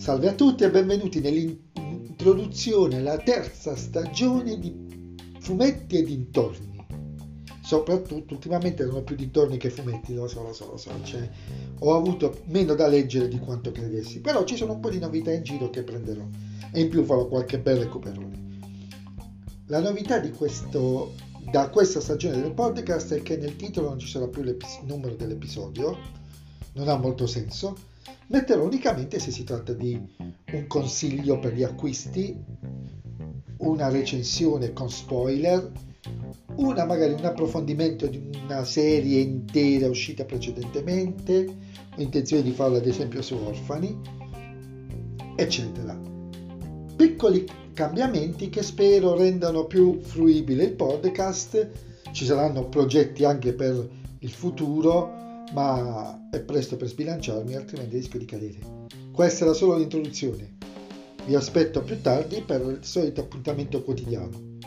Salve a tutti e benvenuti nell'introduzione alla terza stagione di Fumetti e dintorni. Soprattutto ultimamente non ho più dintorni che fumetti, lo so, lo so, lo so. Cioè, ho avuto meno da leggere di quanto credessi, però ci sono un po' di novità in giro che prenderò e in più farò qualche bel recuperone. La novità di questo, da questa stagione del podcast è che nel titolo non ci sarà più il numero dell'episodio, non ha molto senso metterò unicamente se si tratta di un consiglio per gli acquisti, una recensione con spoiler, una magari un approfondimento di una serie intera uscita precedentemente, ho intenzione di farlo ad esempio su Orfani, eccetera. Piccoli cambiamenti che spero rendano più fruibile il podcast, ci saranno progetti anche per il futuro, ma è presto per sbilanciarmi, altrimenti rischio di cadere. Questa era solo l'introduzione. Vi aspetto più tardi per il solito appuntamento quotidiano.